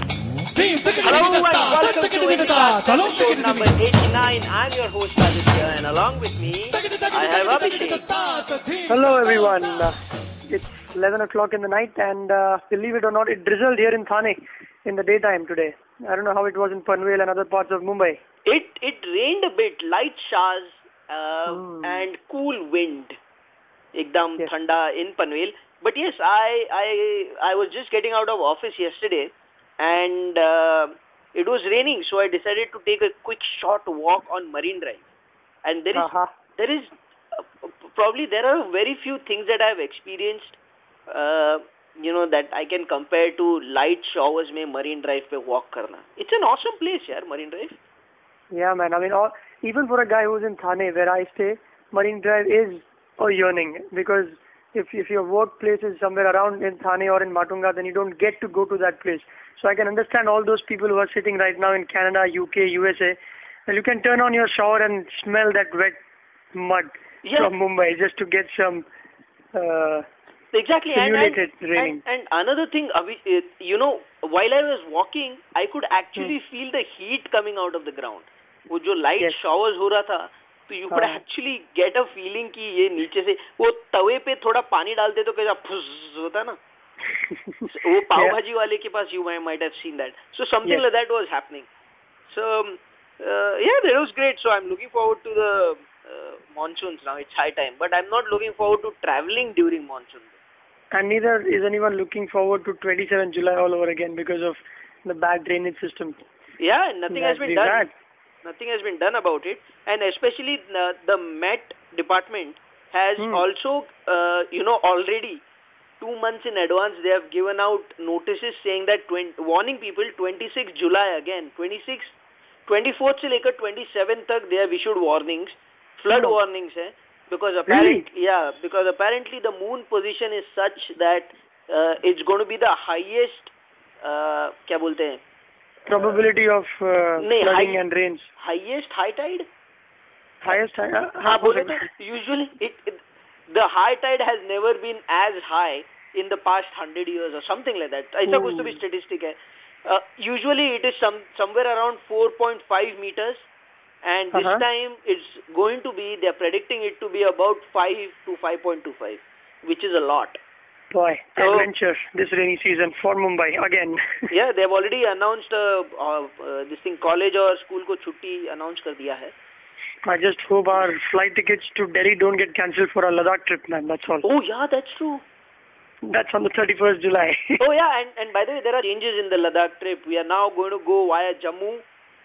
Hello and welcome to Indicast episode number 89. I'm your host Aditya and along with me I have Abhishek. Hello everyone. Uh, it's 11 o'clock in the night and uh, believe it or not, it drizzled here in Thane in the daytime today. I don't know how it was in Panvel and other parts of Mumbai. It it rained a bit, light showers uh, Hmm. and cool wind Ekdam Yes. thanda in Panvel. But yes, I I I was just getting out of office yesterday and uh, it was raining so I decided to take a quick short walk on Marine Drive. And there is Uh-huh. there is uh, probably there are very few things that I've experienced uh, you know that I can compare to light showers में Marine Drive पे walk करना. It's an awesome place यार Marine Drive. Yeah, man. I mean, all, even for a guy who's in Thane, where I stay, Marine Drive is a yearning because if if your workplace is somewhere around in Thane or in Matunga, then you don't get to go to that place. So I can understand all those people who are sitting right now in Canada, UK, USA. Well, you can turn on your shower and smell that wet mud Yeah. from Mumbai just to get some. Uh, Exactly, and, and, Simulated raining. and and another thing, Abhi- uh, you know, while I was walking, I could actually feel the heat coming out of the ground. वो जो light Yes. showers हो रहा था, तो you could हाँ. actually get a feeling कि ये नीचे से वो तवे पे थोड़ा पानी डालते तो कैसा फुस होता ना वो पाव Yeah. भाजी वाले के पास you might, might have seen that. So something Yes. like that was happening. So um, uh, yeah, that was great. So I'm looking forward to the uh, monsoons now. It's high time, but I'm not looking forward to traveling during monsoon. And neither is anyone looking forward to 27 July all over again because of the bad drainage system. Yeah, and nothing has that been we've done. had. Nothing has been done about it, and especially uh, the Met department has Hmm. also, uh, you know, already two months in advance they have given out notices saying that 20, warning people 26 July again 26 24th से लेकर 27 तक they have issued warnings flood Hmm. warnings है because Really? apparently yeah because apparently the moon position is such that uh, it's going to be the highest uh, क्या बोलते हैं Probability of uh, नहीं, flooding high- and rains. highest high tide Highest high. Uh, हाँ हो बोले सकता तो है। usually it, it the high tide has never been as high in the past 100 years or something like that ऐसा कुछ तो भी Ooh. statistic है uh, usually it is some somewhere around 4.5 meters and this Uh-huh. time it's going to be they're predicting it to be about 5 to 5.25 which is a lot boy, so, adventure this rainy season for Mumbai again. yeah, they have already announced uh, uh, uh, this thing college or school ko chutti announced kar diya hai. I just hope our flight tickets to Delhi don't get cancelled for our Ladakh trip, man. That's all. Oh yeah, that's true. That's on the 31st July. oh yeah, and and by the way, there are changes in the Ladakh trip. We are now going to go via Jammu.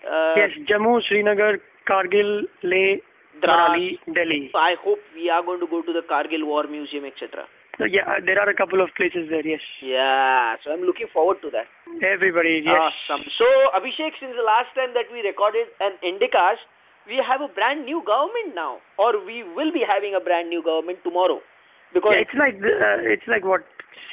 Uh, yes, Jammu, Srinagar, Kargil, Leh, Manali, Delhi. I hope we are going to go to the Kargil War Museum, etc. So, yeah, uh, there are a couple of places there. Yes, Yeah, so I'm looking forward to that. everybody. Yes. Awesome. So Abhishek, since the last time that we recorded an Indicast, we have a brand new government now, or we will be having a brand new government tomorrow, because Yeah, it's like uh, it's like what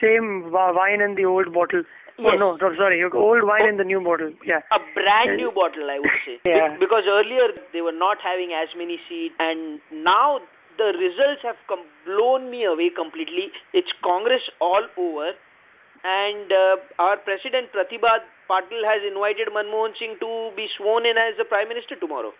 same wine in the old bottle. Oh Yes. no, no, sorry, old wine in the new bottle. Yeah. a brand new bottle, I would say. Yeah. Because earlier they were not having as many seats, and now the results have com- blown me away completely. It's Congress all over, and uh, our president Pratibha Patil has invited Manmohan Singh to be sworn in as the prime minister tomorrow.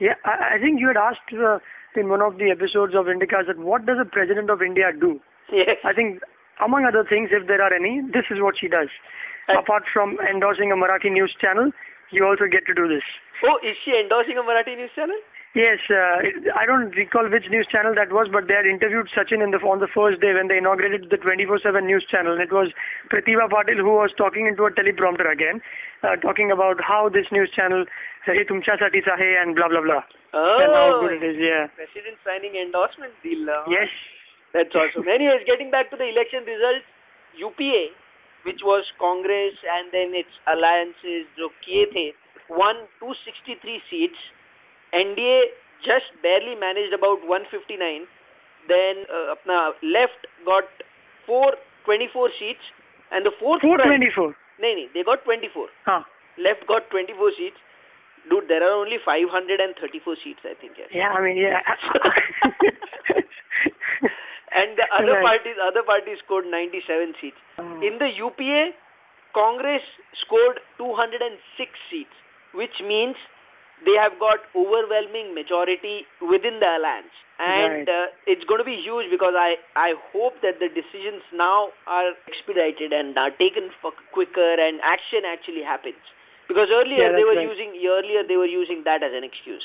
Yeah, I, I think you had asked uh, in one of the episodes of Indicast that what does the president of India do? Yes. I think, among other things, if there are any, this is what she does. Apart from endorsing a Marathi news channel, you also get to do this. Oh, is she endorsing a Marathi news channel? Yes, uh, I don't recall which news channel that was, but they had interviewed Sachin in the, on the first day when they inaugurated the 24/7 news channel. And it was Pratibha Patil who was talking into a teleprompter again, uh, talking about how this news channel हे तुमच्यासाठीच आहे and blah blah blah. And how Oh, good it is, yeah. president signing endorsement deal. uh, Yes. That's awesome. Anyways, getting back to the election results, UPA, which was Congress and then its alliances जो किए थे, won 263 seats. NDA just barely managed about 159. Then uh, अपना left got 424 seats and the fourth front- 424. नहीं नहीं they got 24. Huh. Left got 24 seats. Dude, there are only 534 seats, I think. Yes. Yeah, I mean, yeah. and the other Right. parties, other parties scored 97 seats. Oh. In the UPA, Congress scored 206 seats, which means they have got overwhelming majority within the alliance. And Right. uh, it's going to be huge because I, I hope that the decisions now are expedited and are taken quicker and action actually happens. Because earlier Yeah, they were right. using earlier they were using that as an excuse.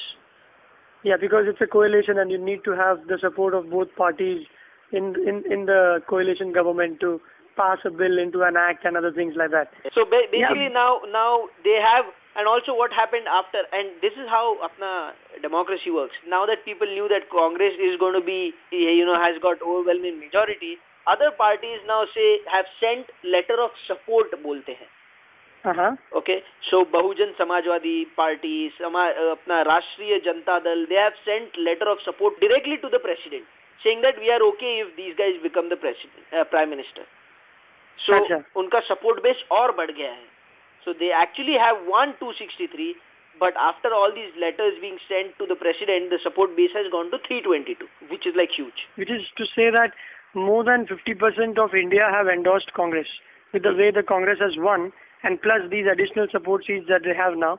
Yeah, because it's a coalition and you need to have the support of both parties in, in, in the coalition government to pass a bill into an act and other things like that. So ba- Yeah. basically now now they have and also what happened after and this is how apna democracy works. Now that people knew that Congress is going to be eh, you know has got overwhelming majority, other parties now say have sent letter of support bolte hain. Uh-huh. Okay, so Bahujan Samajwadi Party, Sama, uh, apna Rashtriya Janata Dal, they have sent letter of support directly to the president, saying that we are okay if these guys become the president, uh, prime minister. So अच्छा. उनका support base और बढ़ गया है. So they actually have won 263, but after all these letters being sent to the president, the support base has gone to 322, which is like huge. Which is to say that more than 50% of India have endorsed Congress with the way the Congress has won and plus these additional support seats that they have now.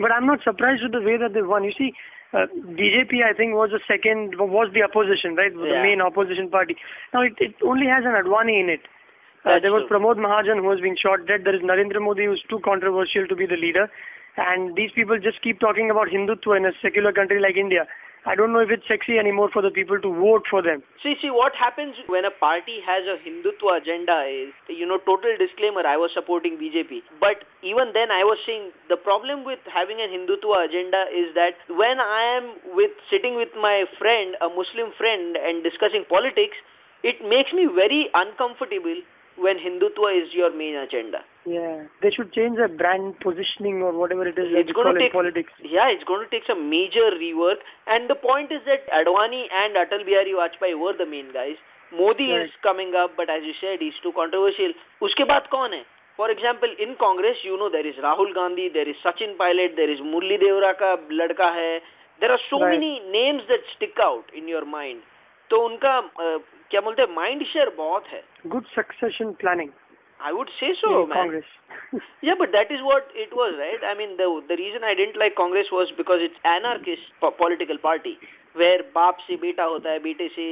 But I'm not surprised with the way that they won. You see, uh, BJP I think was the second, was the opposition, right? Yeah. The main opposition party. Now it, it only has an Advani in it. Uh, there was. Pramod Mahajan who was being shot dead. There is Narendra Modi who's too controversial to be the leader. And these people just keep talking about Hindutva in a secular country like India. I don't know if it's sexy anymore for the people to vote for them. See, see, what happens when a party has a Hindutva agenda is, you know, total disclaimer, I was supporting BJP. But even then, I was saying the problem with having a Hindutva agenda is that when I am with sitting with my friend, a Muslim friend, and discussing politics, it makes me very uncomfortable when Hindutva is your main agenda. Yeah, they should change their brand positioning or whatever it is It's going to take politics. yeah, it's going to take some major rework. And the point is that Advani and Atal Bihari Vajpayee were the main guys. Modi Right. is coming up, but as you said, he's too controversial. उसके बाद कौन है? For example, in Congress, you know there is Rahul Gandhi, there is Sachin Pilot, there is Murli Devra का लड़का है. There are so Right. many names that stick out in your mind. तो उनका अ, क्या बोलते हैं माइंड शेयर बहुत है Good succession planning I would say so in मैन Congress. Yeah, but that is what it was, right? I mean, the the reason I didn't like Congress was because it's anarchist po- political party where बाप से बेटा होता है, बेटे से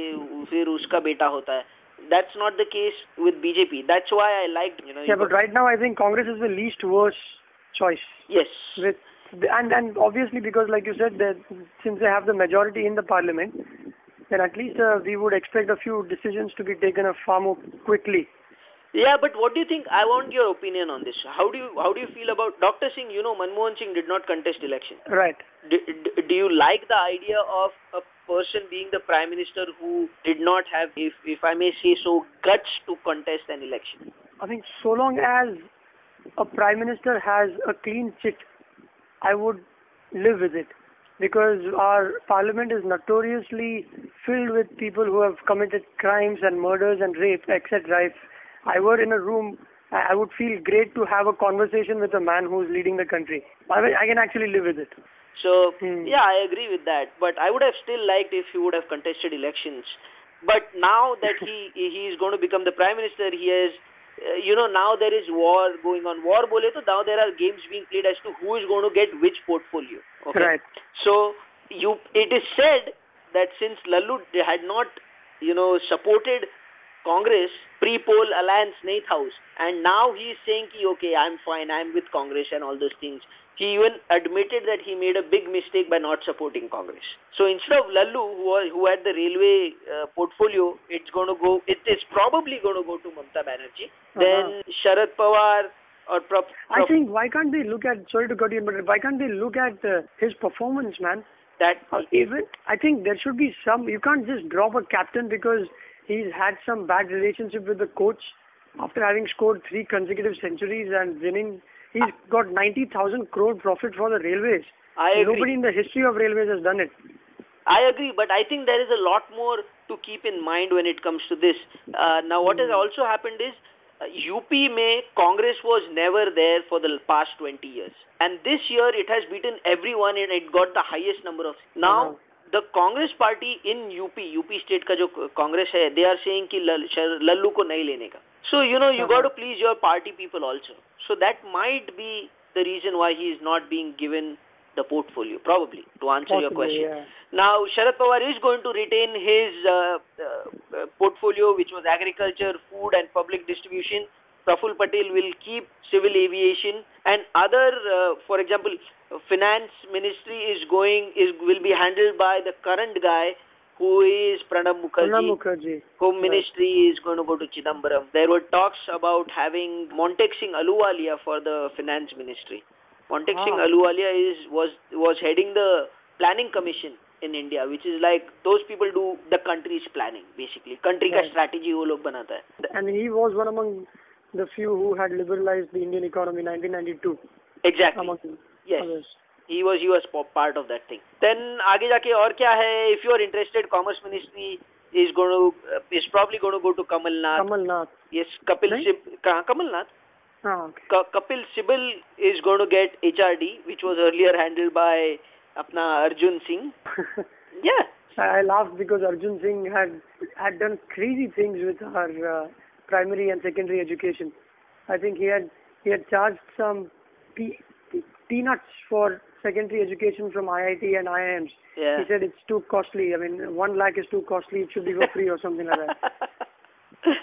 फिर उसका बेटा होता है. That's not the case with BJP. That's why I liked, you know. yeah, but right now I think Congress is the least worst choice. Yes. With and and obviously because like you said that since they have the majority in the parliament, then at least uh, we would expect a few decisions to be taken far more quickly. Yeah, but what do you think? I want your opinion on this. How do you how do you feel about Dr. Singh? You know, Manmohan Singh did not contest election. Right. Do, do, do you like the idea of a person being the prime minister who did not have, if if I may say so, guts to contest an election? I think so long as a prime minister has a clean chit, I would live with it. Because our parliament is notoriously filled with people who have committed crimes and murders and rape, etc. If I were in a room, I would feel great to have a conversation with a man who is leading the country. I can actually live with it. So Hmm. yeah, I agree with that. But I would have still liked if he would have contested elections. But now that he he is going to become the prime minister, he has. Uh, you know now there is war going on. War bole to now there are games being played as to who is going to get which portfolio. Okay. Right. So you, it is said that since Lalu had not, you know, supported Congress pre-poll alliance Nath House, and now he is saying, ki, okay, I'm fine, I'm with Congress and all those things. He even admitted that he made a big mistake by not supporting Congress. So instead of Lalu, who, who had the railway uh, portfolio, it's going to go. It is probably going to go to Mamta Banerjee. Uh -huh. Then Sharad Pawar, or prop, I think why can't they look at sorry to cut you, but why can't they look at uh, his performance, man? that Uh, even I think there should be some. You can't just drop a captain because he's had some bad relationship with the coach after having scored three consecutive centuries and winning. He's got ninety thousand crore profit for the railways. I agree. Nobody in the history of railways has done it. I agree, but I think there is a lot more to keep in mind when it comes to this. Uh, now, what has also happened is uh, UP में Congress was never there for the past 20 years, and this year it has beaten everyone and it got the highest number of. Now, the Congress party in UP, UP state का जो Congress है, they are saying कि लल्लू को नहीं लेने का. So you know you got to please your party people also. So that might be the reason why he is not being given the portfolio, probably, to answer Possibly, your question. yeah. Now, Sharad Pawar is going to retain his uh, uh, portfolio, which was agriculture, food, and public distribution. Praful Patel will keep civil aviation and other, uh, for example, finance ministry is going is will be handled by the current guy who is Pranab Mukherjee. Pranab Mukherjee. Home Right. Ministry is going to go to Chidambaram. There were talks about having Montek Singh Ahluwalia for the Finance Ministry. Montek Singh ah. Ahluwalia is was was heading the planning commission in India, which is like those people do the country's planning basically. Country right. ka strategy wo log banata hai. And he was one among the few who had liberalized the Indian economy in 1992. Exactly. Among yes. Others. He was he was part of that thing. Then आगे जाके और क्या है? If you are interested, Commerce Ministry is going to is probably going to go to Kamal Nath. Kamal Nath. Yes, Kapil? Sib. कहाँ Kamal Nath? Oh, okay. Kapil Sibal is going to get HRD, which was earlier handled by apna Arjun Singh. yeah. I laughed because Arjun Singh had had done crazy things with her uh, primary and secondary education. I think he had he had charged some peanuts for secondary education from IIT and IIMs. Yeah. He said it's too costly. I mean, one lakh is too costly. It should be for free or something like that.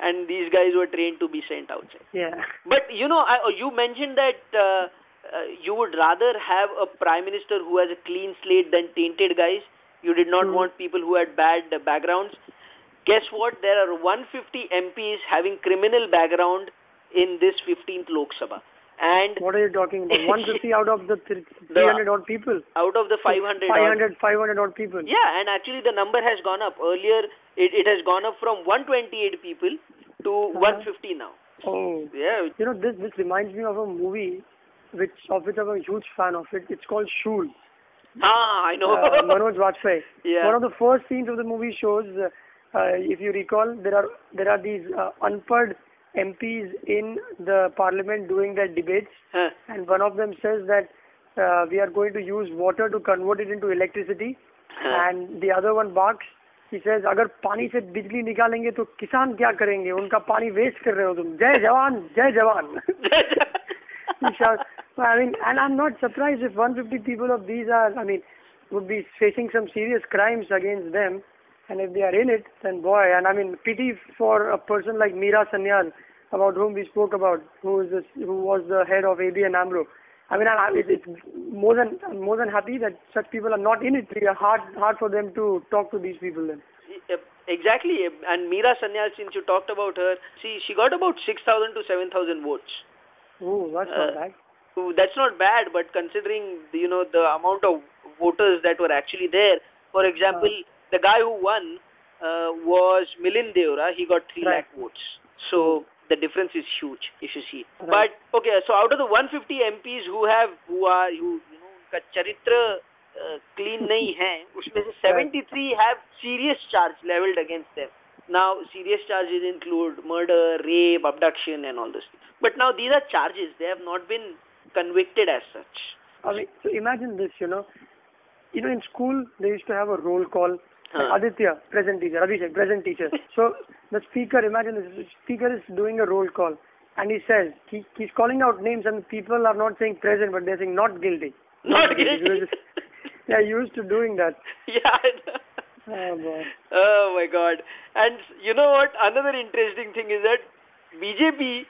and these guys were trained to be sent outside Yeah. But you know, I, you mentioned that uh, uh, you would rather have a prime minister who has a clean slate than tainted guys. You did not Hmm. want people who had bad uh, backgrounds. Guess what? There are 150 MPs having criminal background in this 15th Lok Sabha, and What are you talking about? 150 out of the 300 odd people. out of the 500, odd- 500, 500 odd people. yeah, and actually the number has gone up. Earlier, it, it has gone up from 128 people to Uh-huh. 150 now. Oh. Yeah, You know, this this reminds me of a movie, which of which I'm a huge fan of it. It's called Shool. ah, I know. uh, Manoj Vajpayee. Yeah. One of the first scenes of the movie shows, uh, uh, if you recall, there are there are these uh, unpurred MPs in the parliament doing their debates, Huh. and one of them says that uh, we are going to use water to convert it into electricity, Huh. and the other one barks. He says, अगर पानी से बिजली निकालेंगे तो किसान क्या करेंगे उनका पानी वेस्ट कर रहे हो तुम जय जवान जय जवान He shouts. I mean, and I'm not surprised if 150 people of these are, I mean, would be facing some serious crimes against them. And if they are in it, then boy, and I mean, pity for a person like Meera Sanyal, about whom we spoke about, who is this, who was the head of ABN AMRO. I mean, I, it, it's more than I'm more than happy that such people are not in it. It's hard hard for them to talk to these people. Then. Exactly, and Meera Sanyal, since you talked about her, see, she got about 6,000 to 7,000 votes. Oh, that's Uh, not bad. That's not bad, but considering, you know, the amount of voters that were actually there, for example, the guy who won uh, was Milind Deora, he got 3 Right. lakh votes. So the difference is huge, if you see. Right. But, okay, so out of the 150 MPs who have, who are, who, you know, उनका चरित्र clean नहीं है, उसमें से 73 have serious charge leveled against them. Now, serious charges include murder, rape, abduction, and all this. But now these are charges. They have not been convicted as such. I mean, so imagine this, you know. You know, in school, they used to have a roll call. Huh. Aditya, present teacher. Abhishek, present teacher. so the speaker, imagine this, the speaker is doing a roll call. And he says, he, he's calling out names and people are not saying present, but they're saying not guilty. Not guilty. yeah, used to doing that. yeah. Oh, boy. Oh my God. And you know what? Another interesting thing is that BJP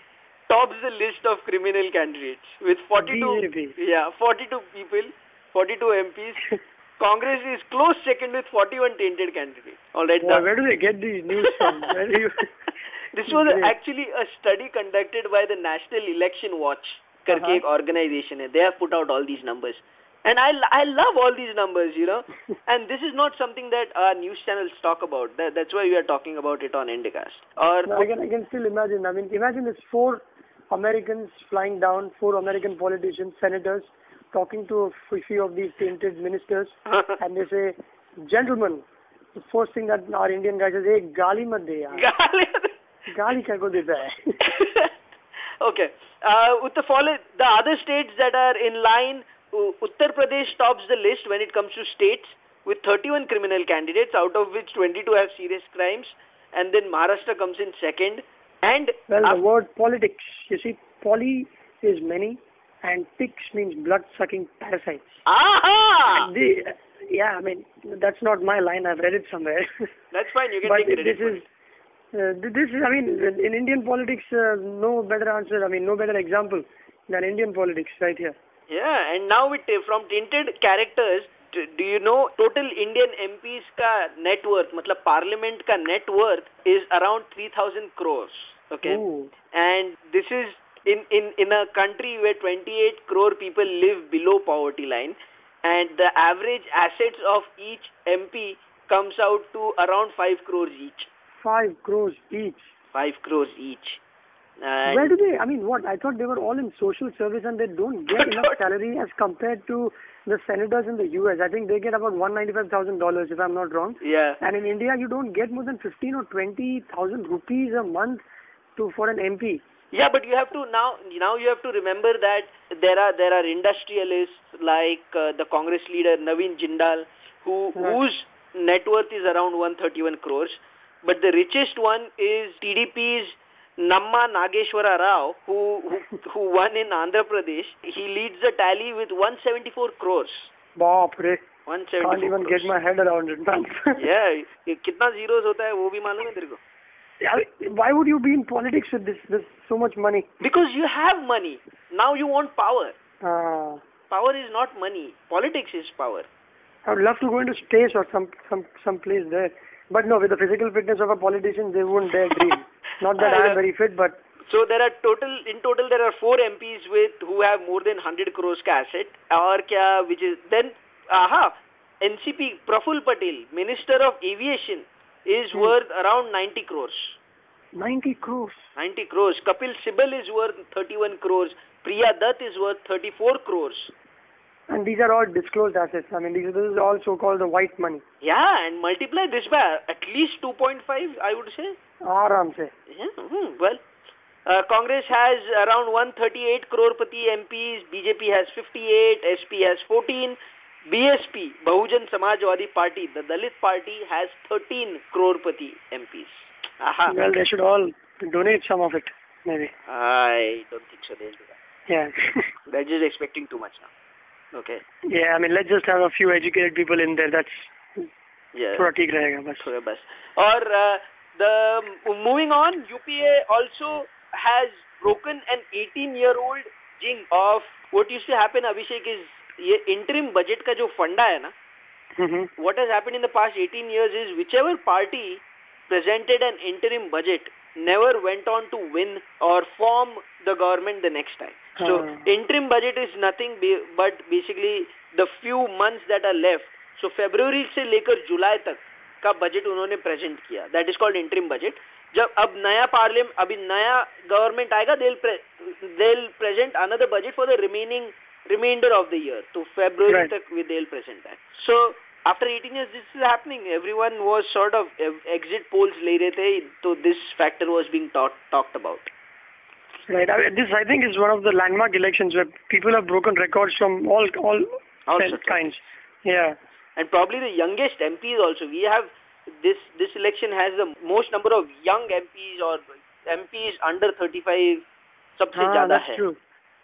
tops the list of criminal candidates with 42. BJP. Yeah, 42 people, 42 MPs. Congress is close second with 41 tainted candidates. All right. Now, where do they get these news from? this was actually a study conducted by the National Election Watch, करके uh-huh. organization. They have put out all these numbers. And I, I love all these numbers, you know. and this is not something that our news channels talk about. That, that's why we are talking about it on Indicast. Or no, I, can, I can still imagine. I mean, imagine there's four Americans flying down, four American politicians, senators, talking to a few of these tainted ministers, and they say, gentlemen, the first thing that our Indian guy says, hey, gali mat de yaar. Gali kai ko deta hai? okay. Uh, Uttar follow the other states that are in line. Uttar Pradesh tops the list when it comes to states with 31 criminal candidates, out of which 22 have serious crimes, and then Maharashtra comes in second. And Well, the word politics, you see, poly is many, and ticks means blood-sucking parasites. aha, The, yeah, I mean, that's not my line. I've read it somewhere. that's fine. You can but take credit this for is, it. uh, th- this is, I mean, in Indian politics, uh, no better answer, I mean, no better example than Indian politics right here. Yeah, and now with from tinted characters, d- do you know total Indian MPs का net worth, मतलब parliament का net worth is around 3000 crores. Okay. Ooh. And this is in, in, in a country where 28 crore people live below poverty line and the average assets of each MP comes out to around 5 crores each. Five crores each. 5 crores each. And Where do they, I mean, what? I thought they were all in social service and they don't get enough salary as compared to the senators in the US. I think they get about $195,000 if I'm not wrong. yeah. And in India, you don't get more than 15 or 20,000 rupees a month to for an MP. Yeah, but you have to now now you have to remember that there are there are industrialists like uh, the Congress leader Naveen Jindal who whose net worth is around 131 crores, but the richest one is TDP's Nama Nageshwara Rao who who, who won in Andhra Pradesh. He leads the tally with 174 crores. बाप रे one seventy get get my head around it. Yeah, zeros होता है वो भी मालूम है Yeah, Why would you be in politics with this, this so much money? Because you have money. Now you want power. Uh, Power is not money. Politics is power. I would love to go into space or some some some place there. But no, with the physical fitness of a politician, they wouldn't dare dream. Not that I am very fit, but So there are total in total there are four MPs with who have more than 100 crores का asset और क्या which is then aha NCP Praful Patel Minister of Aviation is Hmm. worth around 90 crores 90 crores. 90 crores Kapil Sibal is worth 31 crores Priya Dutt is worth 34 crores And these are all disclosed assets. I mean, these this is all so-called the white money. yeah and multiply this by at least 2.5 I would say Aram se. Yeah, hmm, well, uh, Congress has around 138 crore pati MPs, BJP has 58, SP has 14, BSP, Bahujan Samajwadi Party, the Dalit Party has 13 crore pati MPs. Aha. Well, they should all donate some of it, maybe. I don't think so. They'll do that. Yeah. They're just expecting too much now. Okay. yeah, I mean, let's just have a few educated people in there. That's Yeah. थोड़ा ठीक रहेगा बस. थोड़ा बस और uh, the moving on UPA also has broken an 18 year old jinx of what used to happen Abhishek is ये interim budget का जो फंडा है ना what is happen in the eighteen years is which ever party presented an interim budget never went on to win or form the government the next time so interim budget is nothing but basically the few months that are left so February से लेकर जुलाई तक का budget उन्होंने present किया। That is called interim budget जब अब नया पार्लियामेंट अभी नया गवर्नमेंट आएगा they present another budget for the remaining reminder of the year तो फेब्रुवरी Right. तक we they'll present that. So after 18 years, this is happening. Everyone was sort of uh, exit polls ले रहे थे, so this factor was being talked talked about. Right. I mean, this, I think, is one of the landmark elections where people have broken records from all all All kinds- sorts of- kinds. Yeah. And probably the youngest MPs also. We have this this election has the most number of young MPs or MPs under 35 सबसे Ah, ज्यादा that's है. true.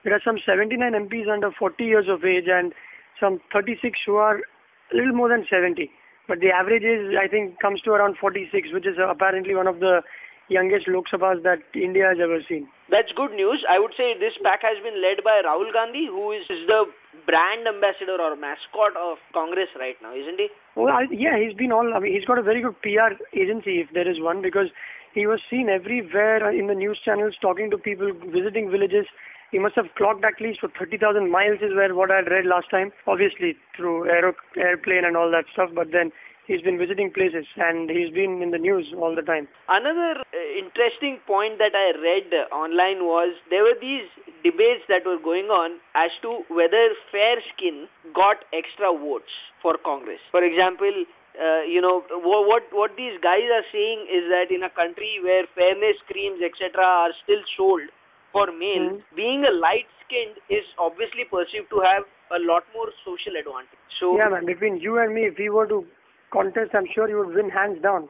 There are some 79 MPs under 40 years of age and some 36 who are a little more than 70. But the average is, I think, comes to around 46, which is apparently one of the youngest Lok Sabhas that India has ever seen. That's good news. I would say this pack has been led by Rahul Gandhi, who is, is the brand ambassador or mascot of Congress right now, isn't he? Well, I, yeah, he's been all. I mean, he's got a very good PR agency, if there is one, because he was seen everywhere in the news channels talking to people, visiting villages. He must have clocked at least for 30,000 miles, is where what I had read last time. Obviously through airplane and all that stuff, but then he's been visiting places and he's been in the news all the time. Another uh, interesting point that I read online was there were these debates that were going on as to whether fair skin got extra votes for Congress. For example, uh, you know what what these guys are saying is that in a country where fairness creams etc. are still sold, for male, Hmm. being a light skinned is obviously perceived to have a lot more social advantage. So Yeah, man. Between you and me, if we were to contest, I'm sure you would win hands down.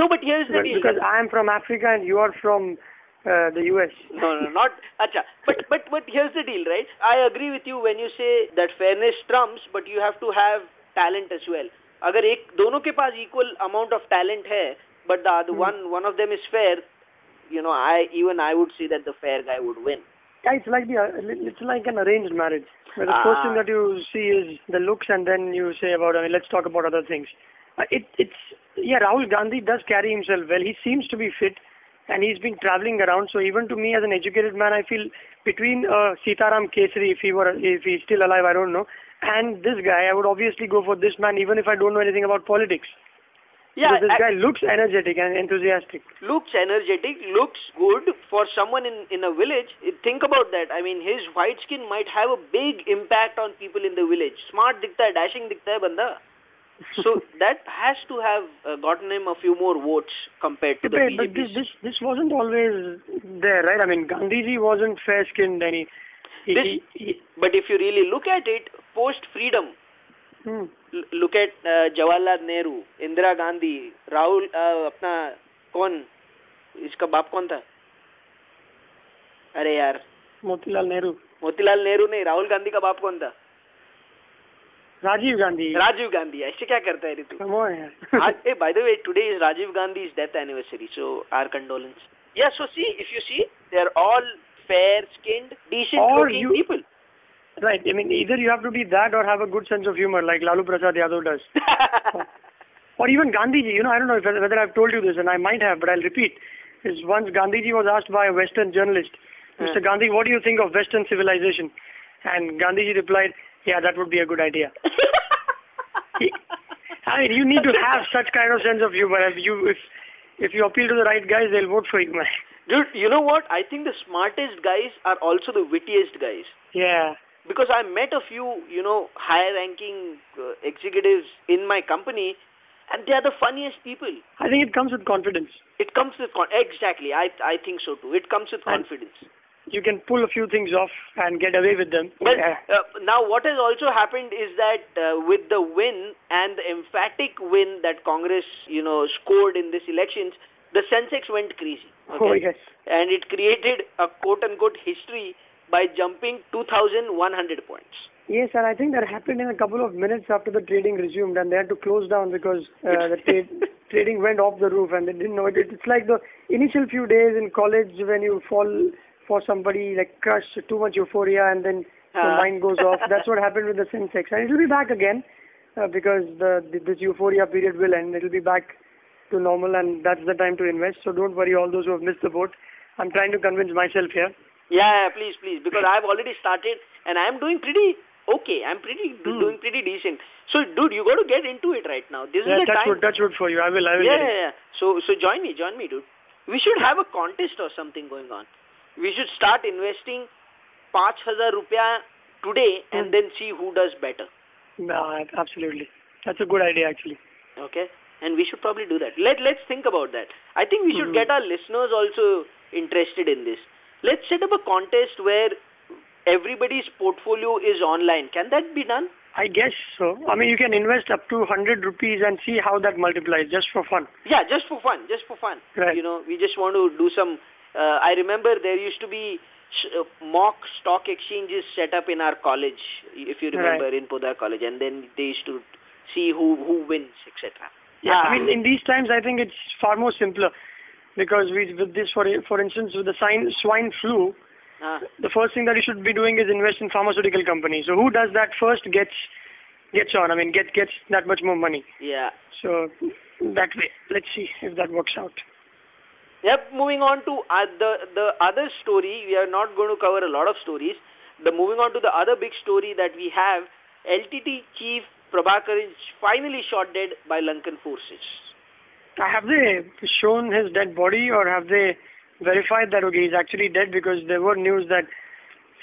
no, but here's the Because, deal. because I am from Africa and you are from uh, the US. No, no, not acha. But but but here's the deal, right? I agree with you when you say that fairness trumps, but you have to have talent as well. अगर एक दोनों के पास equal amount of talent है, but the other Hmm. one one of them is fair, you know, I even I would say that the fair guy would win. Yeah, it's like the uh, it's like an arranged marriage. Where the first Ah. thing that you see is the looks, and then you say about. I mean, let's talk about other things. Uh, it it's yeah. Rahul Gandhi does carry himself well. He seems to be fit, and he's been traveling around. So even to me, as an educated man, I feel between uh, Sitaram Kesari, if he were if he's still alive, I don't know, and this guy, I would obviously go for this man, even if I don't know anything about politics. Yeah, this I, guy looks energetic and enthusiastic. Looks energetic, looks good for someone in in a village. Think about that. I mean, his white skin might have a big impact on people in the village. Smart dikta hai, dashing dikta hai banda. so that has to have uh, gotten him a few more votes compared to but, the but this, this this wasn't always there, right? I mean, Gandhiji wasn't fair-skinned, any. he, he, he, but if you really look at it, post freedom, look at Jawaharlal Nehru Indira Gandhi Rahul अपना कौन इसका बाप कौन था अरे यार मोतीलाल नेहरू मोतीलाल नेहरू नहीं राहुल गांधी का बाप कौन था राजीव गांधी राजीव गांधी ऐसे क्या करता है Ritu by the way today is Rajiv Gandhi is death anniversary so our condolences yes so see if you see they are all fair decent or looking people right. I mean, either you have to be that or have a good sense of humor, like Lalu Prasad Yadav does, or even Gandhiji. You know, I don't know if, whether I've told you this, and I might have, but I'll repeat. Is once Gandhiji was asked by a Western journalist, Mr. Hmm. Gandhi, what do you think of Western civilization? And Gandhiji replied, Yeah, that would be a good idea. He- I mean, you need to have such kind of sense of humor. If you if if you appeal to the right guys, they'll vote for you, man. dude you know what I think the smartest guys are also the wittiest guys Yeah. Because I met a few, you know, higher ranking uh, executives in my company, and they are the funniest people. I think it comes with confidence. It comes with con- exactly. I I think so too. It comes with And- confidence. You can pull a few things off and get away with them. Well, Yeah. uh, now what has also happened is that uh, with the win and the emphatic win that Congress, you know, scored in this elections, the Sensex went crazy. Oh, yes. And it created a quote-unquote history by jumping 2,100 points. Yes, and I think that happened in a couple of minutes after the trading resumed, and they had to close down because uh, the trade, trading went off the roof, and they didn't know it. It's like the initial few days in college when you fall for somebody like crush, too much euphoria, and then Ah. your mind goes off. That's what happened with the Sensex, and it will be back again uh, because the, the this euphoria period will end. It will be back to normal, and that's the time to invest. So don't worry, all those who have missed the boat. I'm trying to convince myself here. Yeah, please, please, because I've already started and I'm doing pretty okay. I'm pretty Hmm. doing pretty decent. So, dude, you got to get into it right now. This Yeah, is the touch time. wood, touch wood for you. I will, I will. yeah, yeah, yeah. So, so join me, join me, dude. We should have a contest or something going on. We should start investing 5000 rupiah today and Hmm. then see who does better. No, absolutely. That's a good idea, actually. Okay? And we should probably do that. Let Let's think about that. I think we should Mhm. get our listeners also interested in this. Let's set up a contest where everybody's portfolio is online. Can that be done? I guess so. I mean, you can invest up to 100 rupees and see how that multiplies just for fun. Yeah, just for fun, just for fun. Right. You know, we just want to do some. Uh, I remember there used to be uh, mock stock exchanges set up in our college, if you remember, Right. in Podar College, and then they used to see who who wins, etc. Yeah, Ah. I mean, in these times, I think it's far more simpler because we, with this, for for instance, with the swine swine flu, Ah. the first thing that you should be doing is invest in pharmaceutical companies. So who does that first gets gets on. I mean, get gets that much more money. yeah. So that way, let's see if that works out. Yep, moving on to uh, the the other story. We are not going to cover a lot of stories. The moving on to the other big story that we have, LTT chief Prabhakar is finally shot dead by Lankan forces. Have they shown his dead body or have they verified that okay he's actually dead? Because there were news that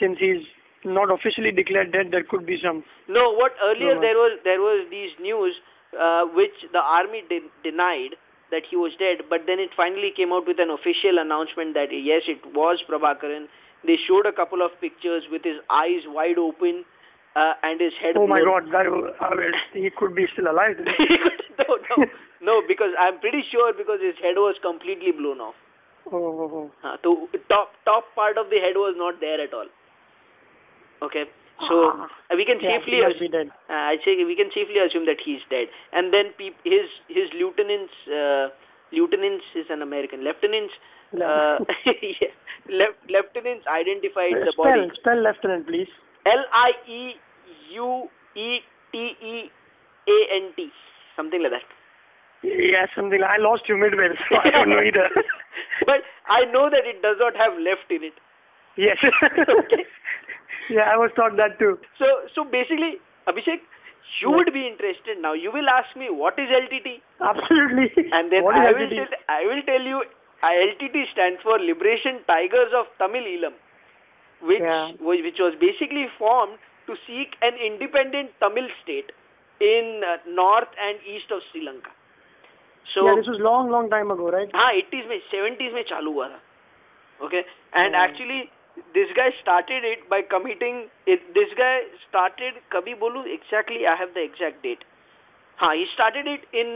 since he's not officially declared dead, there could be some. No, what earlier No. there was there was these news uh, which the army de- denied that he was dead, but then it finally came out with an official announcement that yes, it was Prabhakaran. they showed a couple of pictures with his eyes wide open uh, and his head. Oh my. God, that was, I mean, he could be still alive. no, no, no, because I'm pretty sure because his head was completely blown off. Oh. Uh, so top top part of the head was not there at all. Okay, so Ah. we can Yeah, safely assume, uh, I say we can safely assume that he's dead. And then peop- his his lieutenants uh, lieutenants is an American lieutenants. Uh, yeah, lieutenants identified the spell, body. spell lieutenant, please. L I E U E T E A N T, something like that. Yeah, something. like- I lost you midway, so I don't know either. but I know that it does not have left in it. yes. okay. yeah, I was taught that too. So, so basically, Abhishek, you would be interested now. You will ask me what is LTT, Absolutely. and then I will tell, I will tell you. uh, LTT stands for Liberation Tigers of Tamil Eelam, which Yeah. was, which was basically formed to seek an independent Tamil state in uh, north and east of Sri Lanka. So yeah, this was long, long time ago, right? हाँ eighties में seventies में चालू हुआ था okay and Yeah. Actually this guy started it by committing this guy started कभी बोलूं exactly I have the exact date हाँ he started it in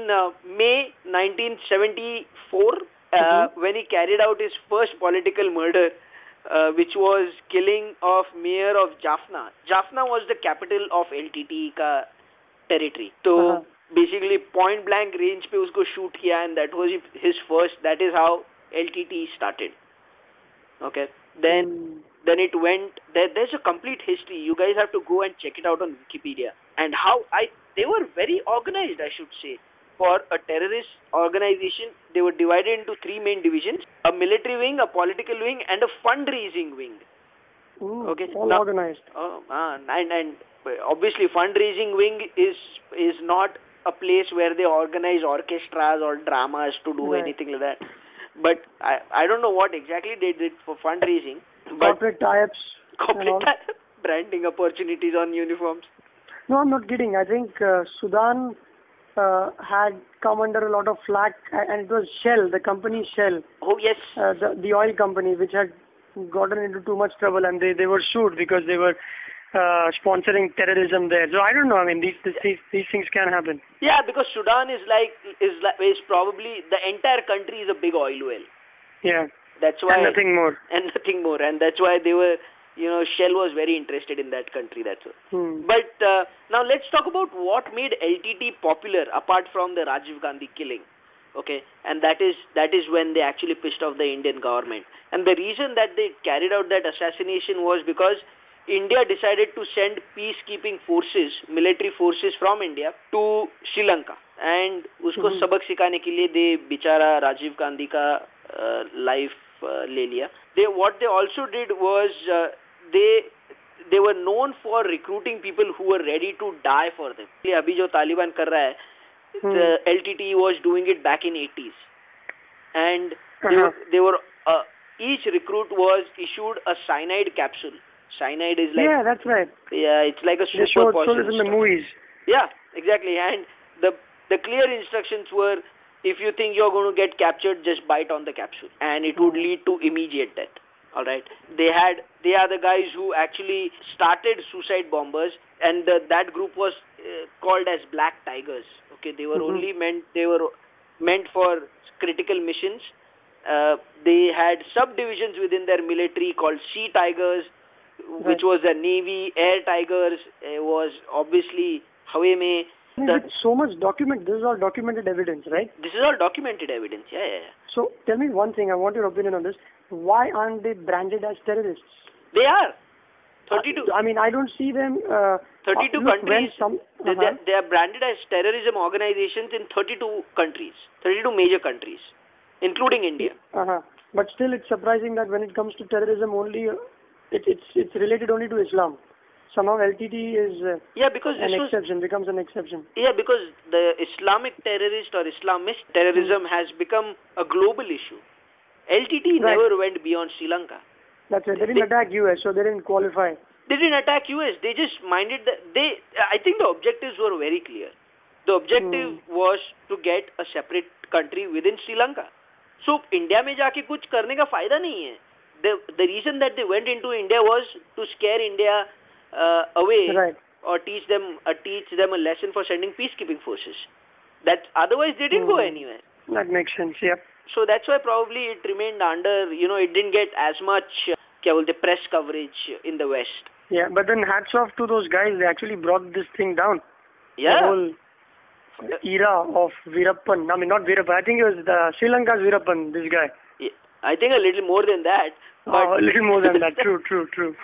may 1974 uh, when he carried out his first political murder uh, which was killing of mayor of Jaffna Jaffna was the capital of LTT का territory तो Uh-huh. basically point blank range पे उसको shoot किया and that was his first that is how LTT started okay then Hmm. then it went there, there's a complete history you guys have to go and check it out on wikipedia and how i they were very organized i should say for a terrorist organization they were divided into three main divisions a military wing a political wing and a fundraising wing Ooh, Okay, All now- organized. uh, uh, and and obviously fundraising wing is is not a place where they organize orchestras or dramas to do Right. anything like that but i i don't know what exactly they did for fundraising but Corporate tie-ups. corporate branding opportunities on uniforms. No, I'm not kidding. I think uh, Sudan uh, had come under a lot of flack, and it was Shell, the company Shell, Oh yes, uh, the the oil company, which had gotten into too much trouble, and they they were sued because they were uh, sponsoring terrorism there. So I don't know. I mean, these these these, things can happen. yeah, because Sudan is like is like is probably the entire country is a big oil well. Yeah, That's why and nothing more. and nothing more, and that's why they were, you know, Shell was very interested in that country. That's all. Hmm. But uh, now let's talk about what made LTT popular apart from the Rajiv Gandhi killing. Okay, and that is that is when they actually pissed off the Indian government. And the reason that they carried out that assassination was because India decided to send peacekeeping forces, military forces from India to Sri Lanka. And उसको Mhm. सबक सिखाने के लिए दे बेचारा राजीव गांधी का life ले लिया they what they also did was uh, they they were known for recruiting people who were ready to die for them इसलिए अभी जो तालिबान कर रहा है Hmm. the LTT was doing it back in 80s and they Uh-huh. were, they were uh, each recruit was issued a cyanide is like yeah, that's right. yeah it's like a They super showed, showed poison it in the movies. Yeah, exactly. And the the clear instructions were if you think you're going to get captured, just bite on the capsule, and it would lead to immediate death. All right. They had they are the guys who actually started suicide bombers, and the, that group was uh, called as Black Tigers. Okay, they were Mhm. only meant they were meant for critical missions. Uh, they had subdivisions within their military called Sea Tigers, which was the Navy. Air Tigers uh, was obviously Hawaii mein. I mean, with so much document, this is all documented evidence, right? This is all documented evidence. Yeah, yeah, yeah. So tell me one thing. I want your opinion on this. Why aren't they branded as terrorists? They are. 32, I mean, I don't see them. Uh, 32 uh, look, countries. Some, they, uh-huh. they, they are branded as terrorism organizations in 32 countries, 32 major countries, including India. Uh-huh. But still, it's surprising that when it comes to terrorism, only uh, it, it's it's related only to Islam. Somehow LTT is uh, Yeah, because an this was exception, becomes an exception. Yeah, because the Islamic terrorist or Islamist terrorism has become a global issue. LTT Right. never went beyond Sri Lanka. That's it. They didn't attack US, so they didn't qualify. They didn't attack US. They just minded the they. I think the objectives were very clear. The objective was to get a separate country within Sri Lanka. So India में जाके कुछ करने का फायदा नहीं है. the the reason that they went into India was to scare India uh, away right. or teach them uh, teach them a lesson for sending peacekeeping forces. That otherwise they didn't mm. go mm-hmm. anywhere. That makes sense. Yep. So that's why probably it remained under. You know, it didn't get as much. Uh, the press coverage in the West. Yeah, but then hats off to those guys. They actually brought this thing down. Yeah. The whole era of Veerappan. I mean, not Veerappan. I think it was the Sri Lanka's Veerappan. This guy. Yeah. I think a little more than that. But Oh, a little more than that. True, true, true.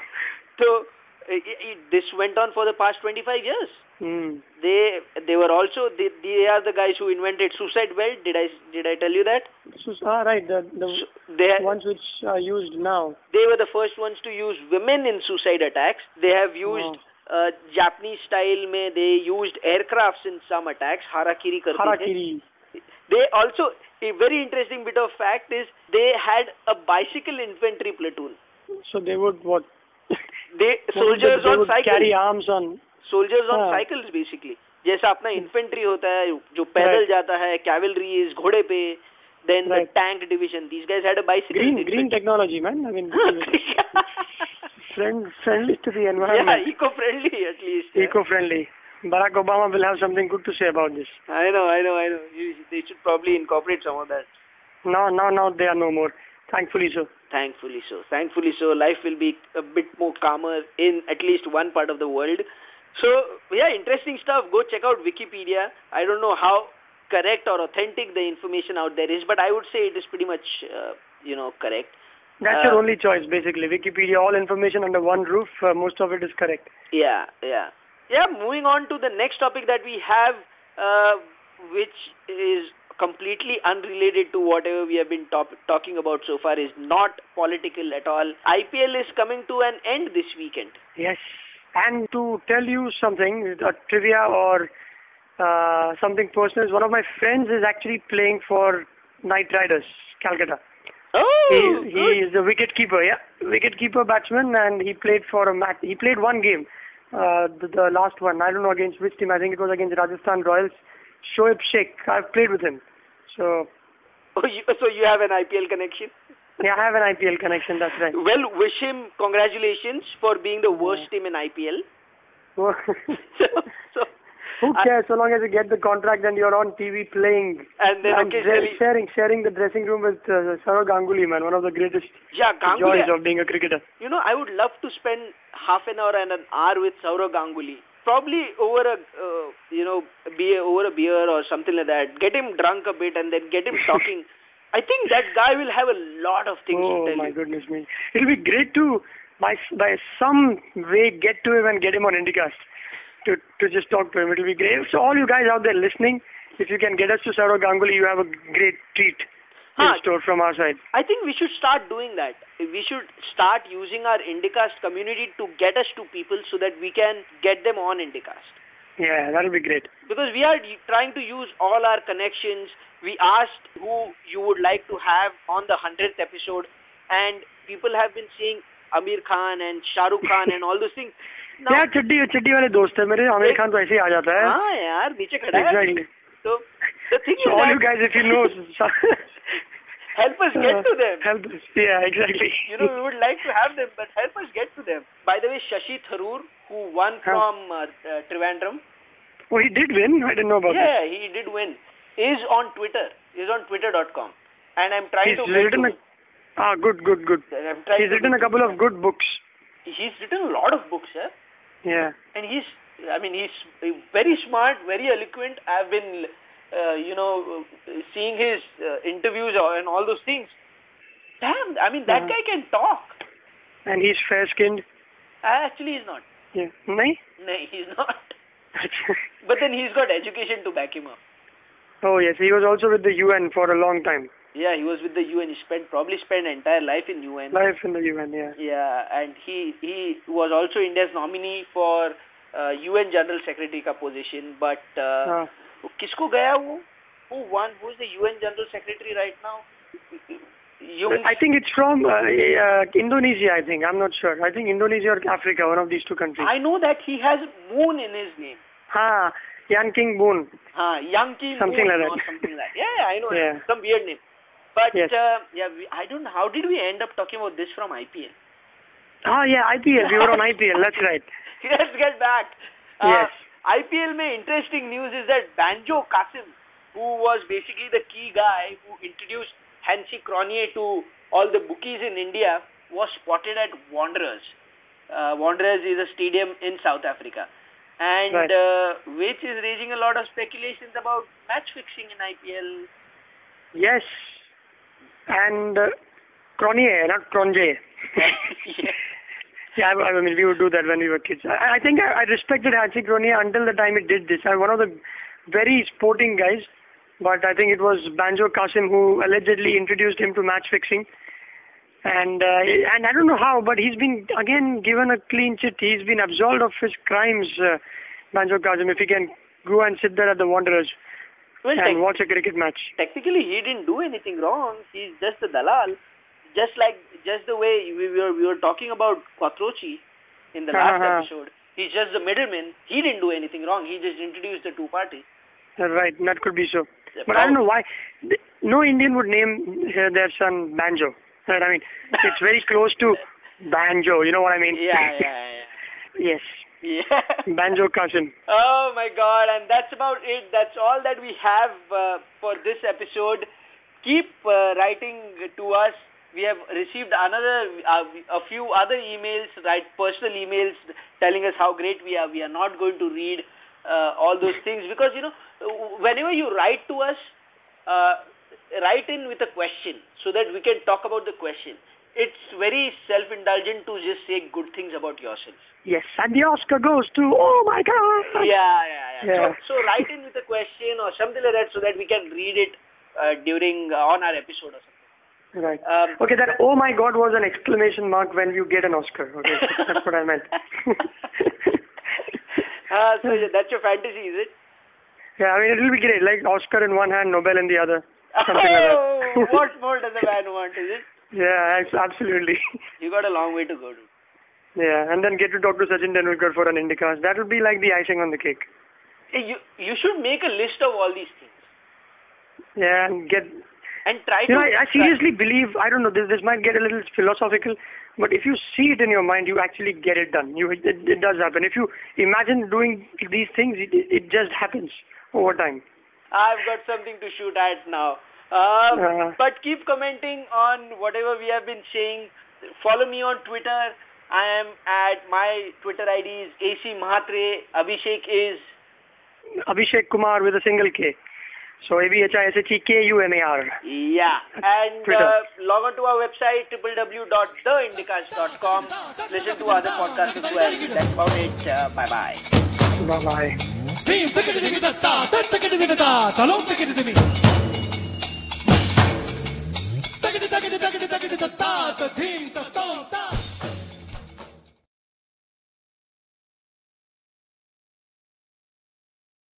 So i i this went on for the past 25 years. Hmm. They they were also they, they are the guys who invented suicide belt. Did I did I tell you that? So, ah, right. The the So they ones which are used now. they were the first ones to use women in suicide attacks. They have used uh, Japanese style. Mein they used aircrafts in some attacks. Harakiri the. Harakiri. They also a very interesting bit of fact is they had a bicycle infantry platoon. So they would what? They soldiers they on would cycles. carry arms on. Soldiers on हाँ. Cycles basically जैसा अपना infantry होता है जो पैदल Right. जाता है कैवलरीज घोड़े पे then the Right. Tank division these guys had a bicycle Green green technology, man. I mean, friend friendly to the yeah environment. eco friendly at least yeah. Barack Obama will have something good to say about this. i know i know i know you, they should probably incorporate some of that No, no, no, they are no more. Thankfully so. thankfully so thankfully so life will be a bit more calmer in at least one part of the world so yeah interesting stuff go check out wikipedia i don't know how correct or authentic the information out there is but i would say it is pretty much uh, you know correct That's Uh, your only choice, basically. Wikipedia, all information under one roof. Uh, most of it is correct. Yeah, yeah. Yeah, moving on to the next topic that we have, uh, which is completely unrelated to whatever we have been top- talking about so far, is not political at all. IPL is coming to an end this weekend. Yes. And to tell you something, a trivia or uh, something personal, is one of my friends is actually playing for Knight Riders, Calcutta. Oh, He, good. he is the wicket keeper, yeah, wicket keeper batsman, and he played for a match. He played one game, uh, the, the last one. I don't know against which team. I think it was against Rajasthan Royals. Shoaib Sheikh. I've played with him, so Oh, you, so you have an IPL connection? yeah, I have an IPL connection. That's right. Well, wish him congratulations for being the worst team in IPL. So, so, who I- cares? So long as you get the contract and you're on TV playing and then and occasionally, sharing sharing the dressing room with uh, Sourav Ganguly, man, one of the greatest yeah, Ganguly. joys of being a cricketer. You know, I would love to spend half an hour and an hour with Sourav Ganguly. Probably over a, uh, you know, beer, over a beer or something like that. Get him drunk a bit and then get him talking. I think that guy will have a lot of things Oh to tell you. Oh my you. goodness me! It'll be great to by by some way get to him and get him on Indicast to to just talk to him. It'll be great. So all you guys out there listening, if you can get us to Sourav Ganguly, you have a great treat in Huh. store from our side. I think we should start doing that. We should start using our Indicast community to get us to people so that we can get them on Indicast. Yeah, that'll be great. because we are trying to use all our connections. We asked who you would like to have on the 100th episode, and people have been saying Aamir Khan and Shah Rukh Khan and all those things. यार चड्डी चड्डी वाले दोस्त है मेरे आमिर खान तो ऐसे ही आ जाता है हाँ यार नीचे खड़ा है. So the thing So is all you guys, if you know, help us get to them. Help us. Yeah, exactly. You know, we would like to have them, but help us get to them. By the way, Shashi Tharoor, who won from uh, uh, Trivandrum, Oh, he did win. I didn't know about yeah, he did win, is on Twitter. Is on Twitter.com, and I'm trying He's to get written to a ah good, good, good. I'm trying He's written a couple of good books. He's written a lot of books, yeah. Yeah. And he's, I mean, he's very smart, very eloquent. I've been, uh, you know, seeing his uh, interviews and all those things. Damn, I mean, that Yeah. guy can talk. And he's fair-skinned. Uh, Actually, he's not. Yeah. नहीं? No, he's not. But then he's got education to back him up. oh yes, he was also with the UN for a long time. Yeah, he was with the UN. He spent probably spent entire life in UN. Life in the UN, yeah. Yeah, and he he was also India's nominee for uh, UN General Secretary का position. But uh, हाँ. वो किसको गया वो? Who won? Who's the UN General Secretary right now? Jung. I think it's from uh, uh, Indonesia. I think I'm not sure. I think Indonesia or Africa, one of these two countries. I know that he has Moon in his name. Ha, Yan King Boon. हाँ, Yang Kim Something Moon like that. or something like that. Yeah, yeah, I know. Yeah. Some weird name. But Yes. uh, yeah, we, I don't know. How did we end up talking about this from IPL? Ah, yeah, IPL. We were on IPL. That's right. Let's get back. Uh, Yes. IPL में interesting news is that Banjo Kasim, who was basically the key guy who introduced Hansi Cronje to all the bookies in India, was spotted at Wanderers. Uh, Wanderers is a stadium in South Africa. And Right. uh, which is raising a lot of speculations about match fixing in IPL. Yes. And uh, Cronje, not Cronje. yeah. I, I mean, we would do that when we were kids. I, I think I, I respected Hansi Cronje until the time he did this. I'm one of the very sporting guys, but I think it was Banjo Kasim who allegedly introduced him to match fixing. And uh, and I don't know how, but he's been again given a clean chit. He's been absolved of his crimes, uh, Banjo Kasim. If he can go and sit there at the Wanderers Well, and watch a cricket match. technically he didn't do anything wrong. He's just a dalal. Just like just the way we were we were talking about Quattrocchi in the last Uh-huh. episode. He's just the middleman. He didn't do anything wrong. He just introduced the two parties. Uh, Right, that could be so. Yeah, But I don't know why. No Indian would name uh, their son Banjo. Right? I mean, it's very close to Banjo. You know what I mean? Yeah, yeah, yes, yeah. Banjo Kasim. Oh my god, and that's about it. That's all that we have uh, for this episode. Keep uh, writing to us. We have received another, uh, a few other emails, right, personal emails telling us how great we are. We are not going to read uh, all those things because, you know, whenever you write to us, uh, write in with a question so that we can talk about the question. It's very self-indulgent to just say good things about yourself. Yes, and the Oscar goes to. Oh my God. Yeah, yeah, yeah. Yeah. So, so write in with a question or something like that so that we can read it uh, during uh, on our episode or something. Right. Um, okay, that oh my God was an exclamation mark when you get an Oscar. Okay, that's what I meant. uh, so that's your fantasy, is it? yeah, I mean it will be great. Like Oscar in one hand, Nobel in the other. Something like Oh, that. what more does a man want, is it? yeah, absolutely. You got a long way to go to. Yeah, and then get to talk to Sachin Tendulkar for an Indicast. That would be like the icing on the cake. You you should make a list of all these things Yeah, and get. and try You to. know, I, I seriously believe. I don't know. This this might get a little philosophical, but if you see it in your mind, you actually get it done. You it, it does happen. If you imagine doing these things, it, it just happens over time. I've got something to shoot at now. Uh, but keep commenting on whatever we have been saying. Follow me on Twitter. I am at my Twitter ID is AC Mahatre. Abhishek is Abhishek Kumar with a single K. So A B H I S H E K U M A R. yeah, and uh, log on to our website www.theindicast.com. Listen to other podcasts as well. That's about it. Uh, bye bye. Bye bye. Team